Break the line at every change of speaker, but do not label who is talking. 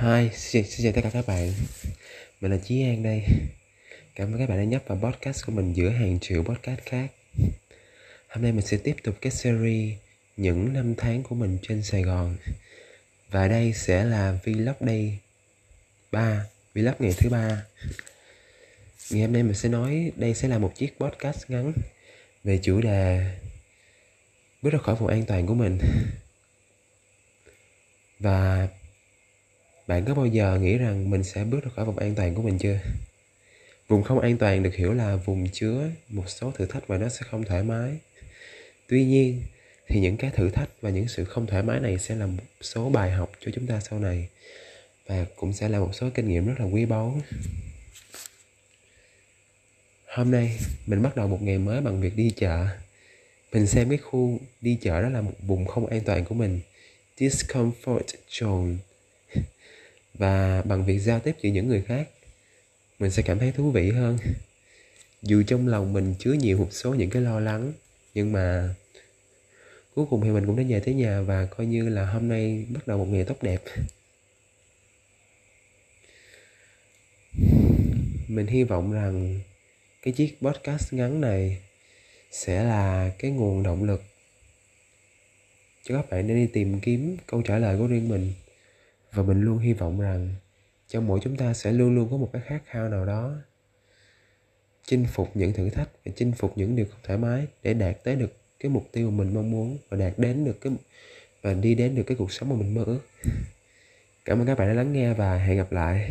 Hi, xin, xin chào tất cả các bạn. Mình là Chí An đây. Cảm ơn các bạn đã nhấp vào podcast của mình giữa hàng triệu podcast khác. Hôm nay mình sẽ tiếp tục cái series Những năm tháng của mình trên Sài Gòn. Và đây sẽ là vlog day 3 Vlog ngày thứ ba. Ngày hôm nay mình sẽ nói Đây sẽ là một chiếc podcast ngắn Về chủ đề Bước ra khỏi vùng an toàn của mình. Và bạn có bao giờ nghĩ rằng mình sẽ bước ra khỏi vùng an toàn của mình chưa? Vùng không an toàn được hiểu là vùng chứa một số thử thách và nó sẽ không thoải mái. Tuy nhiên, thì những cái thử thách và những sự không thoải mái này sẽ là một số bài học cho chúng ta sau này và cũng sẽ là một số kinh nghiệm rất là quý báu. Hôm nay, mình bắt đầu một ngày mới bằng việc đi chợ. Mình xem cái khu đi chợ đó là một vùng không an toàn của mình. Discomfort zone và bằng việc giao tiếp với những người khác, mình sẽ cảm thấy thú vị hơn. Dù trong lòng mình chứa nhiều một số những cái lo lắng, nhưng mà cuối cùng thì mình cũng đã về tới nhà và coi như là hôm nay bắt đầu một ngày tốt đẹp. Mình hy vọng rằng cái chiếc podcast ngắn này sẽ là cái nguồn động lực cho các bạn để đi tìm kiếm câu trả lời của riêng mình và mình luôn hy vọng rằng trong mỗi chúng ta sẽ luôn luôn có một cái khát khao nào đó. Chinh phục những thử thách và chinh phục những điều không thoải mái để đạt tới được cái mục tiêu mà mình mong muốn và đạt đến được cái, và đi đến được cái cuộc sống mà mình mơ ước. Cảm ơn các bạn đã lắng nghe và hẹn gặp lại.